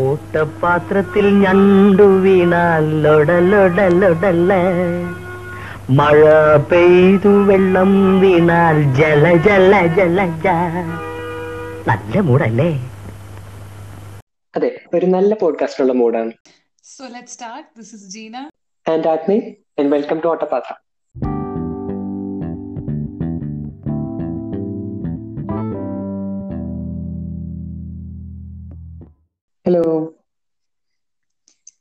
ഓട്ടപാത്രത്തിൽ ഞണ്ടു വീണാൽ ലൊടലൊടലൊടല്ല മഴ പെയ്തു വെള്ളം വീണാൽ ജല ജല ജല ജ. നല്ല മൂടല്ലേ? അതെ ഒരു നല്ല പോഡ്കാസ്റ്റ് ഉള്ള മൂടാണ് so let start this is Jeena and Agni and welcome to Ottapathra hello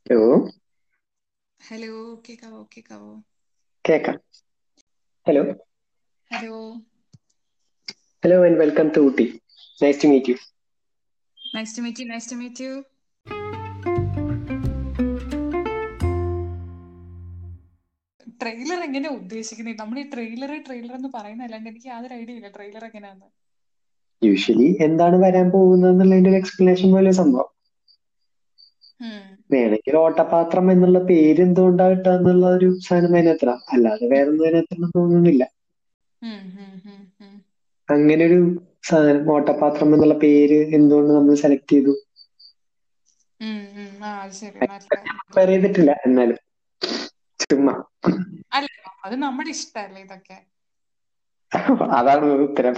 hello hello കേക്കാവോ കേക്കാവോ? കേക്കാം. Hello hello hello and welcome to Ooty. Nice to meet you nice to meet you nice to meet you trailer എങ്ങനെയാ ഉദ്ദേശിക്കുന്നത് നമ്മൾ ഈ trailer trailer എന്ന് പറയുന്ന അല്ലാണ്ട് എനിക്ക് യാതൊരു ഐഡിയ ഇല്ല. ട്രെയിലർ എങ്ങനെയാന്ന്. യൂഷ്വലി എന്താണ് വരാൻ പോകുന്നത് എന്നുള്ളതിന്റെ ഒരു എക്സ്പ്ലനേഷൻ പോലെ സംഭവം. വേണമെങ്കിൽ ഓട്ടപാത്രം എന്നുള്ള പേര് എന്തുകൊണ്ടാ എന്നുള്ള ഒരു സാധനം അതിനത്ര അല്ലാതെ വേറെ ഒന്നും തോന്നുന്നില്ല. അങ്ങനെ ഒരു സാധനം ഓട്ടപാത്രം എന്നുള്ള പേര് എന്തുകൊണ്ട് നമ്മൾ സെലക്ട് ചെയ്തു? ചെയ്തിട്ടില്ല എന്നാലും. ചുമ്മാ. അല്ല അത് നമ്മുടെ ഇഷ്ടല്ലേ ഇതൊക്കെ? അതാണ് ഉത്തരം.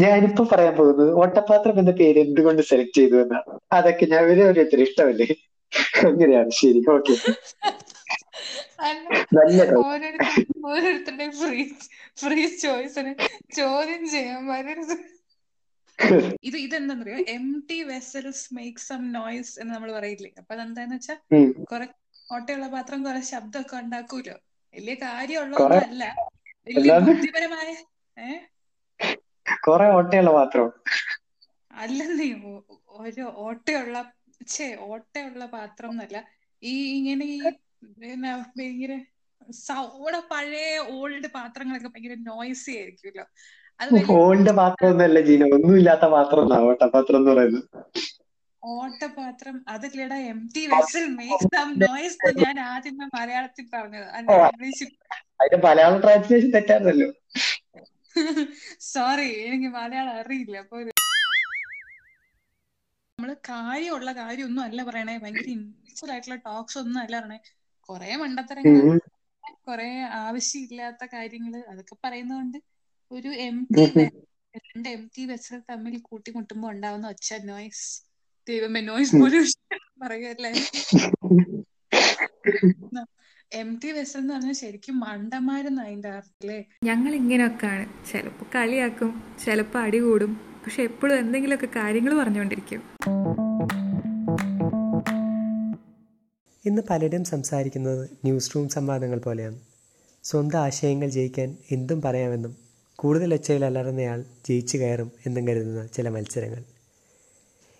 ഞാനിപ്പോ പറയാൻ പോകുന്നത് ഓട്ടപാത്രം എന്ന പേര് എന്തുകൊണ്ട് സെലക്ട് ചെയ്തു എന്നാണ്. അതൊക്കെ ഞാൻ ഒരു ഓരോരുത്തർ ഇഷ്ടമല്ലേ? അങ്ങനെയാണ് ശരി ഓക്കെ. നല്ല ഓരോരുത്തർ ഓരോരുത്തരുടെയും ഫ്രീ ഫ്രീ ചോയ്സിന് ചോദ്യം ചെയ്യാൻ വരരുത്. ഇത് ഇതെന്താന്നറിയോ? Empty vessels make some noise എന്ന് നമ്മൾ പറയില്ലേ? അപ്പൊ അതെന്താന്ന് വെച്ചാ കൊറ ഓട്ടയുള്ള പാത്രം കുറെ ശബ്ദമൊക്കെ ഉണ്ടാക്കൂലോ? വലിയ കുറെ കാര്യമുള്ളതൊന്നും അല്ല വലിയ ബുദ്ധിപരമായ ഏഹ് കൊറേ ഓട്ടയുള്ള പാത്രം. അല്ലെന്നേ ഒരു ഓട്ടയുള്ള ഛേ ഓട്ടയുള്ള പാത്രം എന്നല്ല ഈ ഇങ്ങനെ ഈ പിന്നെ ഭയങ്കര സൗടെ പഴയ ഓൾഡ് പാത്രങ്ങളൊക്കെ ഭയങ്കര നോയ്സി ആയിരിക്കുമല്ലോ. ഓൾഡ് പാത്രം ജീന ഒന്നുമില്ലാത്ത പാത്രം ഓട്ടപാത്രം എന്ന് പറയുന്നത്. ഓട്ടപാത്രം അതില്ലടാ empty vessel make some noise ഞാൻ ആദ്യമേ മലയാളത്തിൽ പറഞ്ഞത്. അതിന്റെ മലയാളം ട്രാൻസ്ലേഷൻ തെറ്റാണല്ലോ സോറി എനിക്ക് മലയാളം അറിയില്ല. അപ്പൊ നമ്മൾ കാര്യമുള്ള കാര്യമൊന്നും അല്ല പറയണേ. ഭയങ്കര ഇൻഫുൾ ആയിട്ടുള്ള ടോക്സ് ഒന്നും അല്ല പറയണേ. കൊറേ മണ്ടത്തരങ്ങൾ കുറെ ആവശ്യമില്ലാത്ത കാര്യങ്ങൾ അതൊക്കെ പറയുന്നതുകൊണ്ട് ഒരു എം ടി. രണ്ട് എം ടി വെസൽ തമ്മിൽ കൂട്ടിമുട്ടുമ്പോ ഉണ്ടാവുന്ന ഒച്ച നോയ്സ് ദൈവമേ നോയ്സ്. പൊല്യൂഷൻ പറയുമല്ലേ എം ടി വെസൽ എന്ന് പറഞ്ഞാൽ ശരിക്കും മണ്ടന്മാരെന്ന് അതിന്റെ അർത്ഥത്തിൽ ഞങ്ങൾ ഇങ്ങനെയൊക്കെയാണ് ചിലപ്പോ കളിയാക്കും ചിലപ്പോ അടി കൂടും. പക്ഷെ എപ്പോഴും എന്തെങ്കിലുമൊക്കെ കാര്യങ്ങൾ പറഞ്ഞുകൊണ്ടിരിക്കും. ഇന്ന് പലരും സംസാരിക്കുന്നത് ന്യൂസ് റൂം സംവാദങ്ങൾ പോലെയാണ്. സ്വന്തം ആശയങ്ങൾ ജയിക്കാൻ എന്തും പറയാമെന്നും കൂടുതൽ ഒച്ചയിൽ ജയിച്ചു കയറും എന്നും കരുതുന്ന ചില മത്സരങ്ങൾ.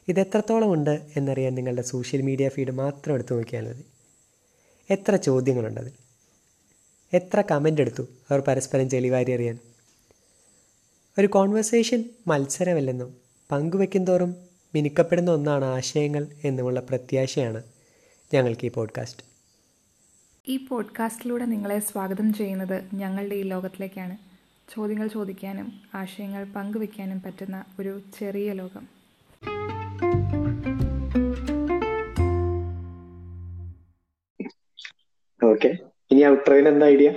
ഇതെത്രത്തോളം ഉണ്ട് എന്നറിയാൻ നിങ്ങളുടെ സോഷ്യൽ മീഡിയ ഫീഡ് മാത്രം എടുത്തു നോക്കിയാൽ മതി. എത്ര ചോദ്യങ്ങളുണ്ടതിൽ എത്ര കമന്റ് എടുത്തു അവർ പരസ്പരം ചെളിവാരി അറിയാൻ ഒരു കോൺവെർസേഷൻ മത്സരമല്ലെന്നും പങ്കുവെക്കും തോറും മിനുക്കപ്പെടുന്ന ഒന്നാണ് ആശയങ്ങൾ എന്നുമുള്ള പ്രത്യാശയാണ് ഞങ്ങൾക്ക് ഈ പോഡ്കാസ്റ്റ് ഈ പോഡ്കാസ്റ്റിലൂടെ നിങ്ങളെ സ്വാഗതം ചെയ്യുന്നത് ഞങ്ങളുടെ ഈ ലോകത്തിലേക്കാണ്. ചോദ്യങ്ങൾ ചോദിക്കാനും ആശയങ്ങൾ പങ്കുവെക്കാനും പറ്റുന്ന ഒരു ചെറിയ ലോകം. ഓക്കെ ഇനി ഔട്ട്രോയിൽ എന്താ ഐഡിയ